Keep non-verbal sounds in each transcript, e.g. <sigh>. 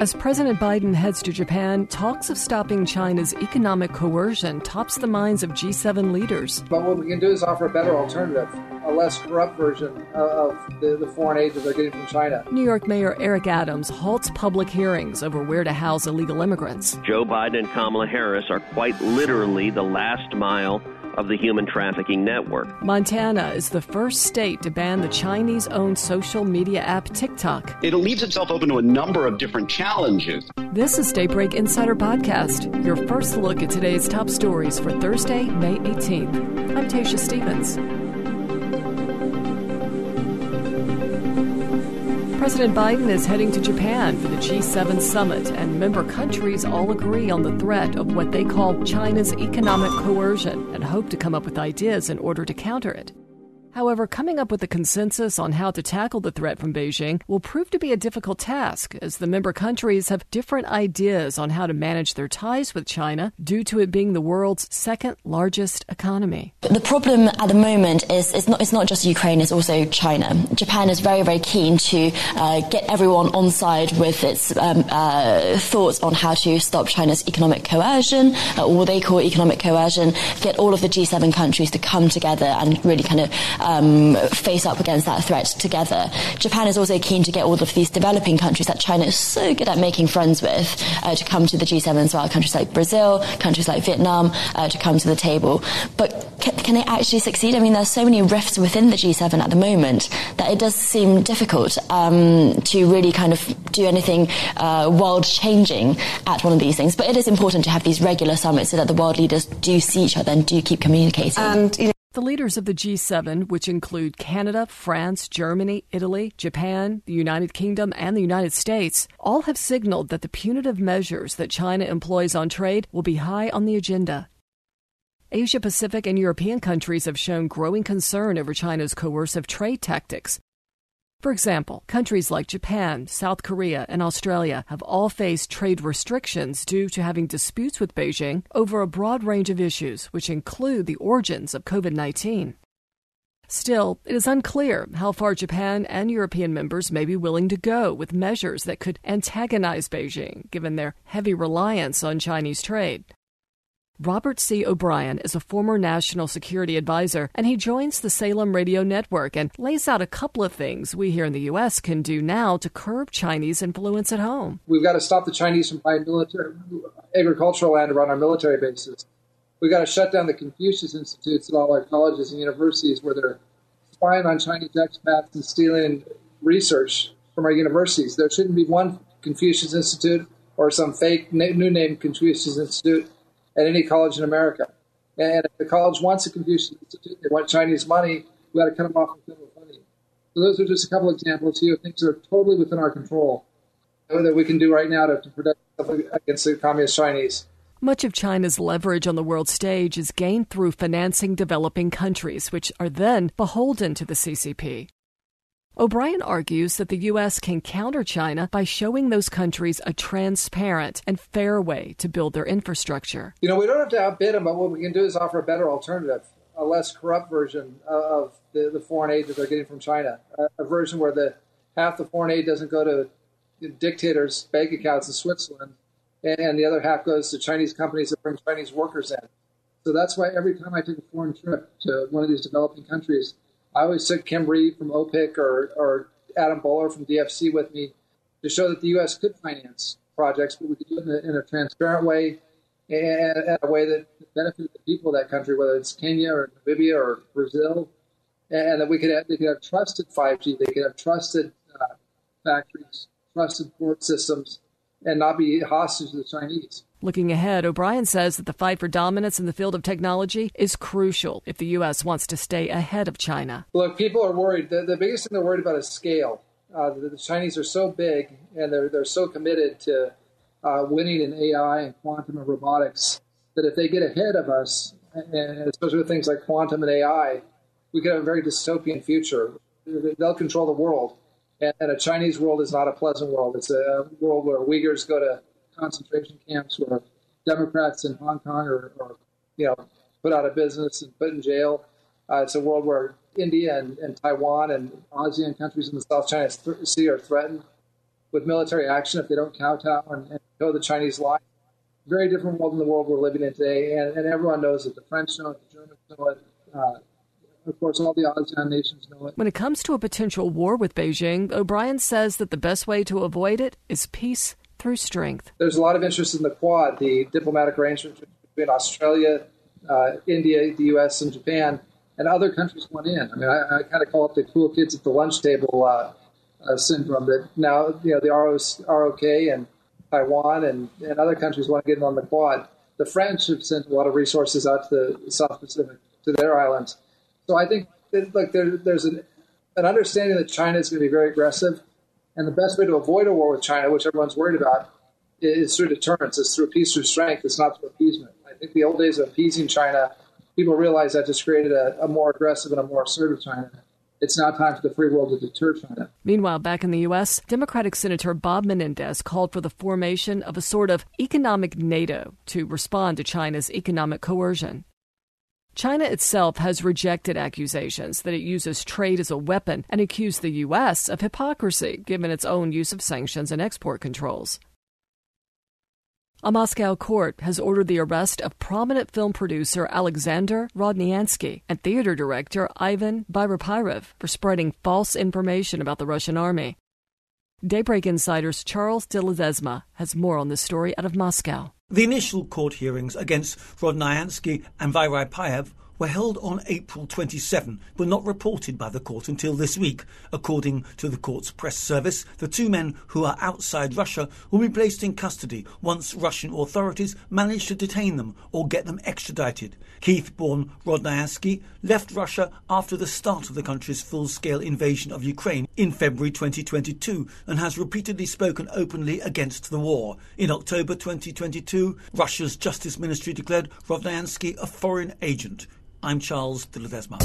As President Biden heads to Japan, talks of stopping China's economic coercion tops the minds of G7 leaders. But what we can do is offer a better alternative, a less corrupt version of the, the foreign aid that they're getting from China. New York Mayor Eric Adams halts public hearings over where to house illegal immigrants. Joe Biden and Kamala Harris are quite literally the last mile of the human trafficking network. Montana is the first state to ban the Chinese owned social media app TikTok. It leaves itself open to a number of different challenges. This is Daybreak Insider Podcast, your first look at today's top stories for Thursday, May 18th. I'm Tasha Stevens. President Biden is heading to Japan for the G7 summit, and member countries all agree on the threat of what they call China's economic coercion and hope to come up with ideas in order to counter it. However, coming up with a consensus on how to tackle the threat from Beijing will prove to be a difficult task, as the member countries have different ideas on how to manage their ties with China due to it being the world's second largest economy. The problem at the moment is it's not, it's not just Ukraine, it's also China. Japan is very, very keen to uh, get everyone on side with its um, uh, thoughts on how to stop China's economic coercion, uh, or what they call economic coercion, get all of the G7 countries to come together and really kind of um, face up against that threat together. Japan is also keen to get all of these developing countries that China is so good at making friends with uh, to come to the G7 as well. Countries like Brazil, countries like Vietnam uh, to come to the table. But can, can, they actually succeed? I mean, there's so many rifts within the G7 at the moment that it does seem difficult um, to really kind of do anything uh, world changing at one of these things. But it is important to have these regular summits so that the world leaders do see each other and do keep communicating. And, you know, the leaders of the G7, which include Canada, France, Germany, Italy, Japan, the United Kingdom, and the United States, all have signaled that the punitive measures that China employs on trade will be high on the agenda. Asia Pacific and European countries have shown growing concern over China's coercive trade tactics, for example, countries like Japan, South Korea, and Australia have all faced trade restrictions due to having disputes with Beijing over a broad range of issues, which include the origins of COVID 19. Still, it is unclear how far Japan and European members may be willing to go with measures that could antagonize Beijing, given their heavy reliance on Chinese trade. Robert C. O'Brien is a former national security advisor, and he joins the Salem Radio Network and lays out a couple of things we here in the U.S. can do now to curb Chinese influence at home. We've got to stop the Chinese from buying military, agricultural land around our military bases. We've got to shut down the Confucius Institutes at all our colleges and universities where they're spying on Chinese expats and stealing research from our universities. There shouldn't be one Confucius Institute or some fake new name Confucius Institute at any college in America. And if the college wants a Confucius Institute, they want Chinese money, we got to cut them off from federal funding. So those are just a couple examples here of things that are totally within our control that we can do right now to, to protect against the communist Chinese. Much of China's leverage on the world stage is gained through financing developing countries, which are then beholden to the CCP. O'Brien argues that the U.S. can counter China by showing those countries a transparent and fair way to build their infrastructure. You know, we don't have to outbid them, but what we can do is offer a better alternative, a less corrupt version of the, the foreign aid that they're getting from China, a, a version where the half the foreign aid doesn't go to dictators' bank accounts in Switzerland, and, and the other half goes to Chinese companies that bring Chinese workers in. So that's why every time I take a foreign trip to one of these developing countries, I always took Kim Reed from OPIC or, or Adam Boehler from DFC with me to show that the U.S. could finance projects, but we could do it in a, in a transparent way and, and a way that benefited the people of that country, whether it's Kenya or Namibia or Brazil, and that we could have, they could have trusted 5G, they could have trusted uh, factories, trusted port systems, and not be hostage to the Chinese. Looking ahead, O'Brien says that the fight for dominance in the field of technology is crucial if the U.S. wants to stay ahead of China. Look, people are worried. The, the biggest thing they're worried about is scale. Uh, the, the, Chinese are so big and they're, they're so committed to uh, winning in AI and quantum and robotics that if they get ahead of us, and especially with things like quantum and AI, we could have a very dystopian future. They'll control the world. And, and a Chinese world is not a pleasant world. It's a world where Uyghurs go to concentration camps, where Democrats in Hong Kong are, are you know, put out of business and put in jail. Uh, it's a world where India and, and, Taiwan and ASEAN countries in the South China Sea are threatened with military action if they don't kowtow and, and toe the Chinese line. Very different world than the world we're living in today, and, and everyone knows it. The French know it, the Germans know it. Uh, of course, all the ASEAN nations know it. When it comes to a potential war with Beijing, O'Brien says that the best way to avoid it is peace through strength. There's a lot of interest in the Quad, the diplomatic arrangement between Australia, uh, India, the U.S., and Japan, and other countries want in. I mean, I, I kind of call it the cool kids at the lunch table uh, uh, syndrome. That now, you know, the ROK and Taiwan and, and other countries want to get in on the Quad. The French have sent a lot of resources out to the South Pacific, to their islands. So I think that, like there, there's an, an understanding that China is going to be very aggressive, and the best way to avoid a war with China, which everyone's worried about, is through deterrence. It's through peace through strength. It's not through appeasement. I think the old days of appeasing China, people realized that just created a, a more aggressive and a more assertive China. It's now time for the free world to deter China. Meanwhile, back in the U.S., Democratic Senator Bob Menendez called for the formation of a sort of economic NATO to respond to China's economic coercion. China itself has rejected accusations that it uses trade as a weapon and accused the U.S. of hypocrisy given its own use of sanctions and export controls. A Moscow court has ordered the arrest of prominent film producer Alexander Rodnyansky and theater director Ivan Vyrypaev for spreading false information about the Russian army. Daybreak Insider's Charles de Ledesma has more on this story out of Moscow. The initial court hearings against Rodnyansky and Vyrypaev were held on April 27, but not reported by the court until this week. According to the court's press service, the two men who are outside Russia will be placed in custody once Russian authorities manage to detain them or get them extradited. Kyiv born Rodnyansky left Russia after the start of the country's full scale invasion of Ukraine in February 2022 and has repeatedly spoken openly against the war. In October 2022, Russia's Justice Ministry declared Rodnyansky a foreign agent. I'm Charles de Ledesma.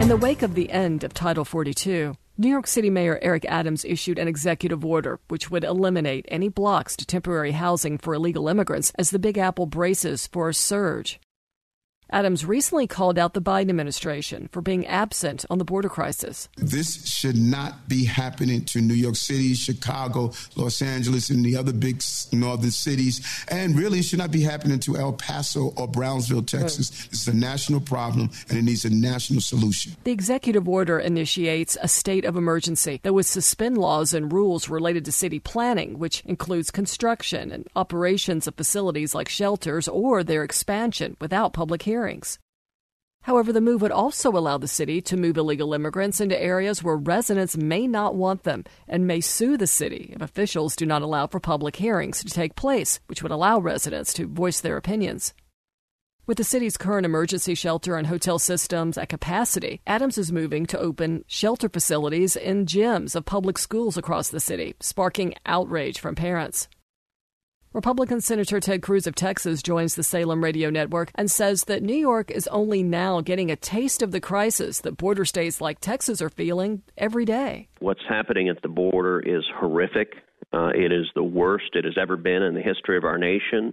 In the wake of the end of Title 42, New York City Mayor Eric Adams issued an executive order which would eliminate any blocks to temporary housing for illegal immigrants as the Big Apple braces for a surge. Adams recently called out the Biden administration for being absent on the border crisis. This should not be happening to New York City, Chicago, Los Angeles, and the other big northern cities. And really, it should not be happening to El Paso or Brownsville, Texas. This is a national problem, and it needs a national solution. The executive order initiates a state of emergency that would suspend laws and rules related to city planning, which includes construction and operations of facilities like shelters or their expansion without public hearing hearings. However, the move would also allow the city to move illegal immigrants into areas where residents may not want them and may sue the city if officials do not allow for public hearings to take place, which would allow residents to voice their opinions. With the city's current emergency shelter and hotel systems at capacity, Adams is moving to open shelter facilities in gyms of public schools across the city, sparking outrage from parents. Republican Senator Ted Cruz of Texas joins the Salem radio network and says that New York is only now getting a taste of the crisis that border states like Texas are feeling every day. What's happening at the border is horrific. Uh, it is the worst it has ever been in the history of our nation.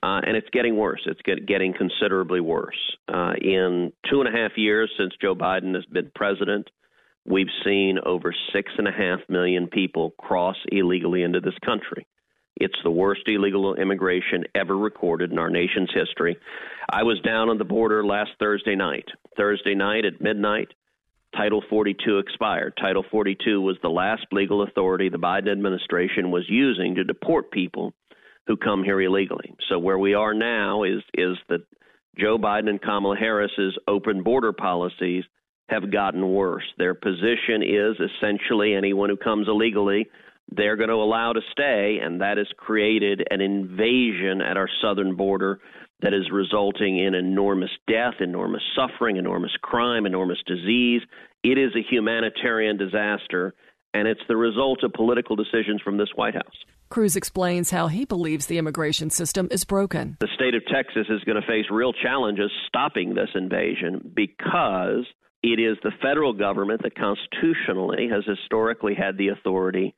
Uh, and it's getting worse. It's get, getting considerably worse. Uh, in two and a half years since Joe Biden has been president, we've seen over six and a half million people cross illegally into this country. It's the worst illegal immigration ever recorded in our nation's history. I was down on the border last Thursday night. Thursday night at midnight, Title 42 expired. Title 42 was the last legal authority the Biden administration was using to deport people who come here illegally. So where we are now is is that Joe Biden and Kamala Harris's open border policies have gotten worse. Their position is essentially anyone who comes illegally they're going to allow to stay, and that has created an invasion at our southern border that is resulting in enormous death, enormous suffering, enormous crime, enormous disease. It is a humanitarian disaster, and it's the result of political decisions from this White House. Cruz explains how he believes the immigration system is broken. The state of Texas is going to face real challenges stopping this invasion because it is the federal government that constitutionally has historically had the authority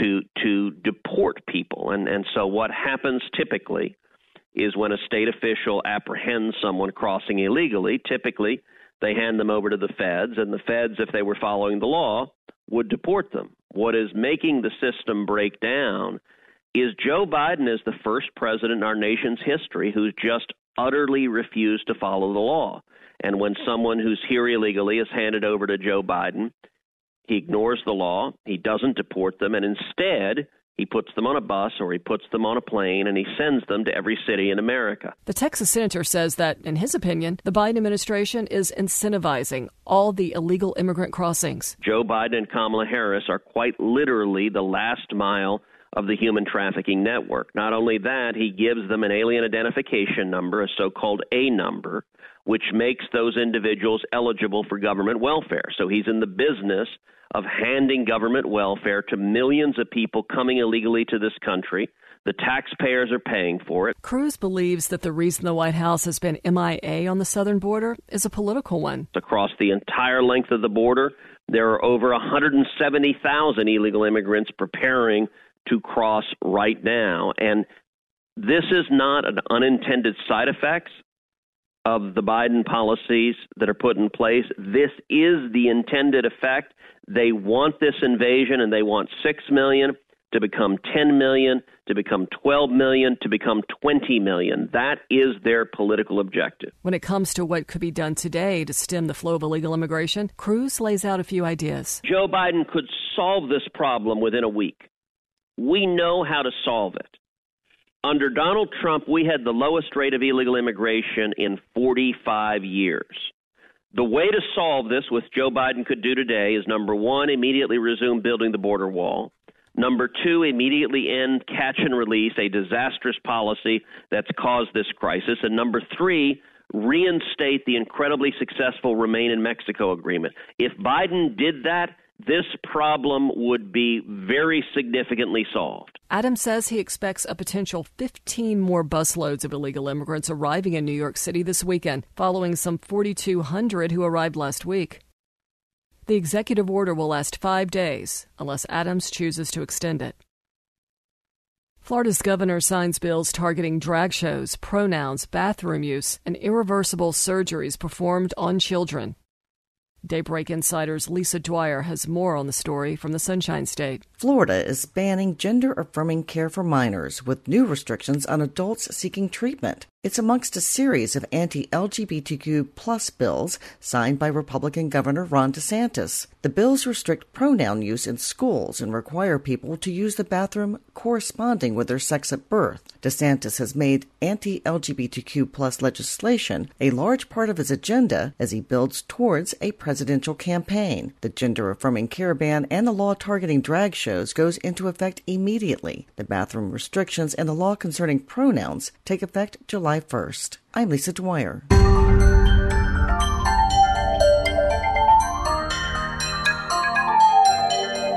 to to deport people. And and so what happens typically is when a state official apprehends someone crossing illegally, typically they hand them over to the feds, and the feds, if they were following the law, would deport them. What is making the system break down is Joe Biden is the first president in our nation's history who's just utterly refused to follow the law. And when someone who's here illegally is handed over to Joe Biden, he ignores the law, he doesn't deport them, and instead he puts them on a bus or he puts them on a plane and he sends them to every city in America. The Texas senator says that, in his opinion, the Biden administration is incentivizing all the illegal immigrant crossings. Joe Biden and Kamala Harris are quite literally the last mile of the human trafficking network. Not only that, he gives them an alien identification number, a so called A number, which makes those individuals eligible for government welfare. So he's in the business of handing government welfare to millions of people coming illegally to this country. The taxpayers are paying for it. Cruz believes that the reason the White House has been MIA on the southern border is a political one. Across the entire length of the border, there are over 170,000 illegal immigrants preparing to cross right now. And this is not an unintended side effects of the Biden policies that are put in place. This is the intended effect. They want this invasion and they want 6 million to become 10 million, to become 12 million, to become 20 million. That is their political objective. When it comes to what could be done today to stem the flow of illegal immigration, Cruz lays out a few ideas. Joe Biden could solve this problem within a week. We know how to solve it. Under Donald Trump, we had the lowest rate of illegal immigration in 45 years. The way to solve this, which Joe Biden could do today, is number one, immediately resume building the border wall. Number two, immediately end catch and release, a disastrous policy that's caused this crisis. And number three, reinstate the incredibly successful Remain in Mexico agreement. If Biden did that, this problem would be very significantly solved. Adams says he expects a potential 15 more busloads of illegal immigrants arriving in New York City this weekend, following some 4,200 who arrived last week. The executive order will last five days unless Adams chooses to extend it. Florida's governor signs bills targeting drag shows, pronouns, bathroom use, and irreversible surgeries performed on children. Daybreak Insider's Lisa Dwyer has more on the story from the Sunshine State. Florida is banning gender affirming care for minors with new restrictions on adults seeking treatment. It's amongst a series of anti-LGBTQ plus bills signed by Republican Governor Ron DeSantis. The bills restrict pronoun use in schools and require people to use the bathroom corresponding with their sex at birth. DeSantis has made anti-LGBTQ plus legislation a large part of his agenda as he builds towards a presidential campaign. The gender affirming care ban and the law targeting drag shows goes into effect immediately. The bathroom restrictions and the law concerning pronouns take effect July 1st. I'm Lisa Dwyer.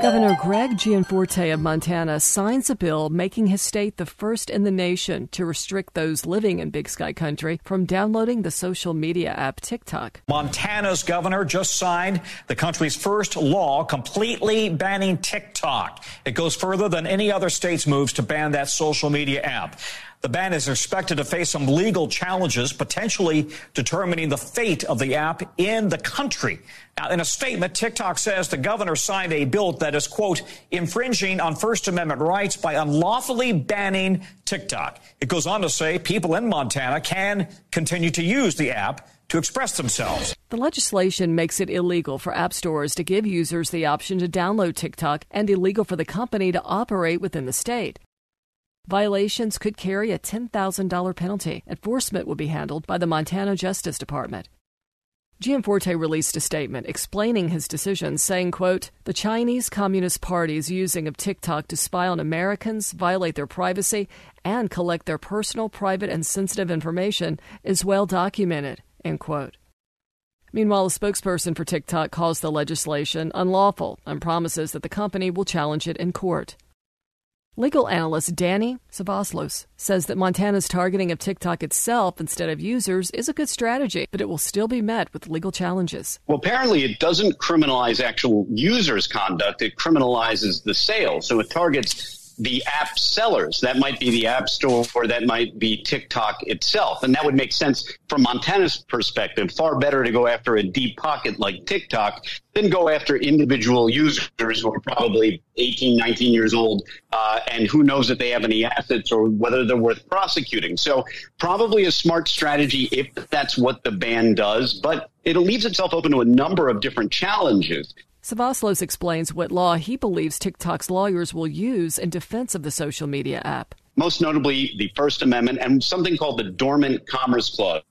Governor Greg Gianforte of Montana signs a bill making his state the first in the nation to restrict those living in Big Sky Country from downloading the social media app TikTok. Montana's governor just signed the country's first law completely banning TikTok. It goes further than any other state's moves to ban that social media app. The ban is expected to face some legal challenges, potentially determining the fate of the app in the country. Now, in a statement, TikTok says the governor signed a bill that is, quote, infringing on First Amendment rights by unlawfully banning TikTok. It goes on to say people in Montana can continue to use the app to express themselves. The legislation makes it illegal for app stores to give users the option to download TikTok and illegal for the company to operate within the state. Violations could carry a $10,000 penalty. Enforcement will be handled by the Montana Justice Department. Gianforte released a statement explaining his decision, saying, quote, The Chinese Communist Party's using of TikTok to spy on Americans, violate their privacy, and collect their personal, private, and sensitive information is well documented, end quote. Meanwhile, a spokesperson for TikTok calls the legislation unlawful and promises that the company will challenge it in court. Legal analyst Danny Cevallos says that Montana's targeting of TikTok itself instead of users is a good strategy, but it will still be met with legal challenges. Well, apparently it doesn't criminalize actual users' conduct, it criminalizes the sale. So it targets the app sellers. That might be the App Store or that might be TikTok itself. And that would make sense from Montana's perspective. Far better to go after a deep pocket like TikTok than go after individual users who are probably 18, 19 years old, uh, and who knows if they have any assets or whether they're worth prosecuting. So probably a smart strategy if that's what the ban does, but it leaves itself open to a number of different challenges. Cevallos explains what law he believes TikTok's lawyers will use in defense of the social media app. Most notably, the First Amendment and something called the Dormant Commerce Clause.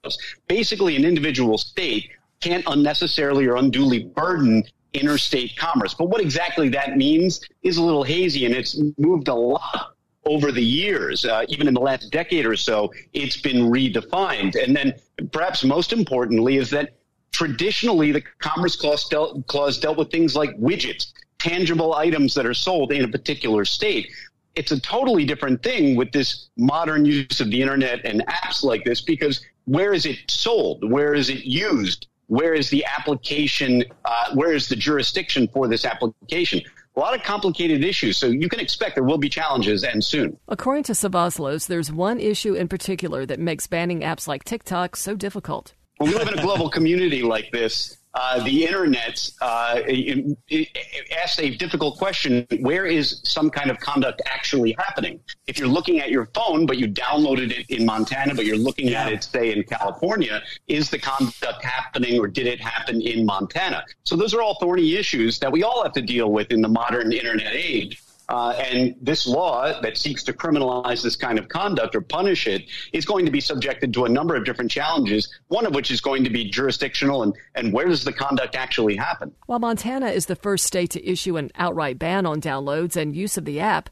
Basically, an individual state can't unnecessarily or unduly burden interstate commerce. But what exactly that means is a little hazy, and it's moved a lot over the years, uh, even in the last decade or so, it's been redefined. And then, perhaps most importantly, is that traditionally the Commerce Clause dealt, clause dealt with things like widgets, tangible items that are sold in a particular state. It's a totally different thing with this modern use of the internet and apps like this because where is it sold? Where is it used? Where is the application? Uh, where is the jurisdiction for this application? a lot of complicated issues. So you can expect there will be challenges and soon. According to Cevallos, there's one issue in particular that makes banning apps like TikTok so difficult. When we live in a global community like this, uh, the internet uh, it, it asks a difficult question where is some kind of conduct actually happening? If you're looking at your phone but you downloaded it in montana but you're looking yeah. at it say in california is the conduct happening or did it happen in montana? So those are all thorny issues that we all have to deal with in the modern internet age uh, and this law that seeks to criminalize this kind of conduct or punish it is going to be subjected to a number of different challenges, one of which is going to be jurisdictional and, and where does the conduct actually happen? While Montana is the first state to issue an outright ban on downloads and use of the app,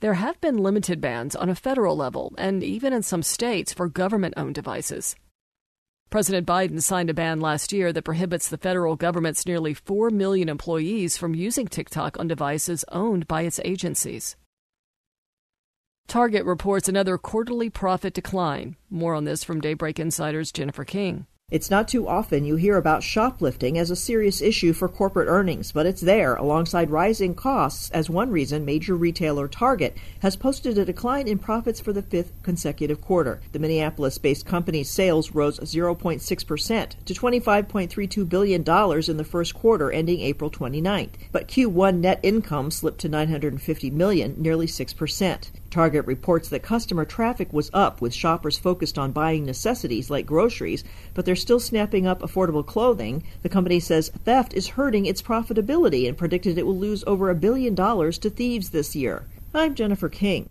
there have been limited bans on a federal level and even in some states for government owned devices. President Biden signed a ban last year that prohibits the federal government's nearly 4 million employees from using TikTok on devices owned by its agencies. Target reports another quarterly profit decline. More on this from Daybreak Insider's Jennifer King. It's not too often you hear about shoplifting as a serious issue for corporate earnings, but it's there alongside rising costs as one reason major retailer Target has posted a decline in profits for the fifth consecutive quarter. The Minneapolis based company's sales rose 0.6% to $25.32 billion in the first quarter ending April 29th, but Q1 net income slipped to 950 million, nearly 6%. Target reports that customer traffic was up with shoppers focused on buying necessities like groceries, but they're still snapping up affordable clothing. The company says theft is hurting its profitability and predicted it will lose over a billion dollars to thieves this year. I'm Jennifer King.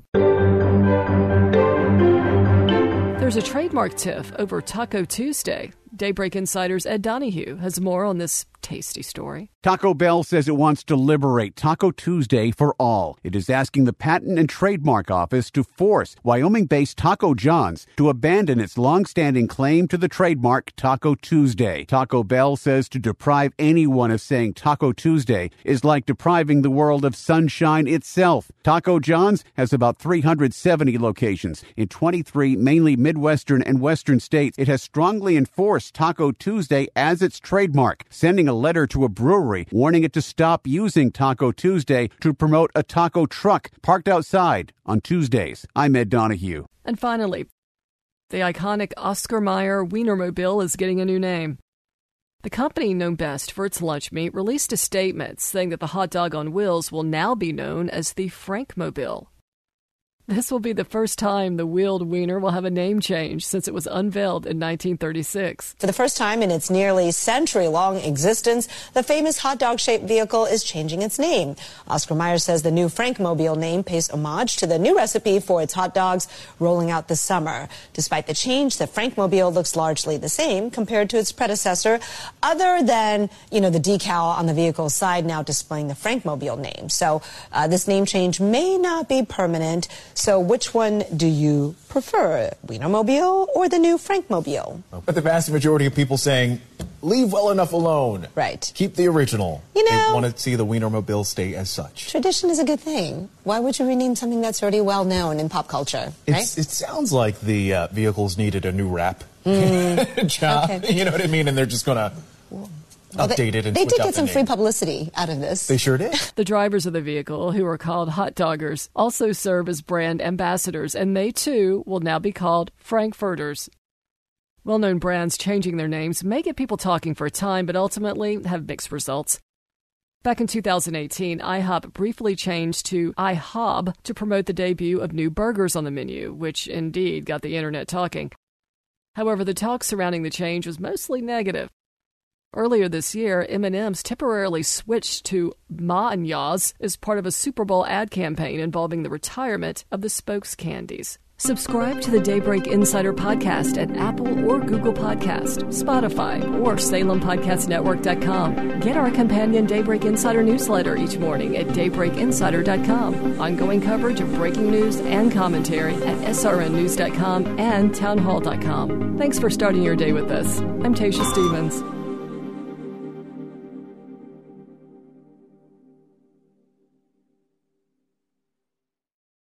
There's a trademark tiff over Taco Tuesday. Daybreak Insider's Ed Donahue has more on this tasty story. Taco Bell says it wants to liberate Taco Tuesday for all. It is asking the Patent and Trademark Office to force Wyoming based Taco John's to abandon its long-standing claim to the trademark Taco Tuesday. Taco Bell says to deprive anyone of saying Taco Tuesday is like depriving the world of sunshine itself. Taco John's has about 370 locations in 23 mainly Midwestern and Western states. It has strongly enforced Taco Tuesday as its trademark, sending a letter to a brewery warning it to stop using Taco Tuesday to promote a taco truck parked outside on Tuesdays. I'm Ed Donahue. And finally, the iconic Oscar Mayer Wienermobile is getting a new name. The company, known best for its lunch meat, released a statement saying that the hot dog on wheels will now be known as the Frankmobile. This will be the first time the wheeled wiener will have a name change since it was unveiled in 1936. For the first time in its nearly century long existence, the famous hot dog shaped vehicle is changing its name. Oscar Mayer says the new Frankmobile name pays homage to the new recipe for its hot dogs rolling out this summer. Despite the change, the Frankmobile looks largely the same compared to its predecessor, other than, you know, the decal on the vehicle's side now displaying the Frankmobile name. So uh, this name change may not be permanent. So which one do you prefer, Wienermobile or the new Frankmobile? But the vast majority of people saying, leave well enough alone. Right. Keep the original. You know, they want to see the Wienermobile stay as such. Tradition is a good thing. Why would you rename something that's already well known in pop culture? Right? It's, it sounds like the uh, vehicles needed a new wrap Mm. <laughs> job. Okay. You know what I mean? And they're just going to update it and They switch did get some name. free publicity out of this. They sure did. <laughs> The drivers of the vehicle, who are called hot doggers, also serve as brand ambassadors, and they too will now be called Frankfurters. Well known brands changing their names may get people talking for a time, but ultimately have mixed results. Back in 2018, IHOP briefly changed to IHOB to promote the debut of new burgers on the menu, which indeed got the internet talking. However, the talk surrounding the change was mostly negative. Earlier this year, M&M's temporarily switched to Ma and Ya's as part of a Super Bowl ad campaign involving the retirement of the spokes candies. Subscribe to the Daybreak Insider podcast at Apple or Google Podcast, Spotify, or SalemPodcastNetwork.com. Get our companion Daybreak Insider newsletter each morning at DaybreakInsider.com. Ongoing coverage of breaking news and commentary at SRNNews.com and TownHall.com. Thanks for starting your day with us. I'm Tasha Stevens.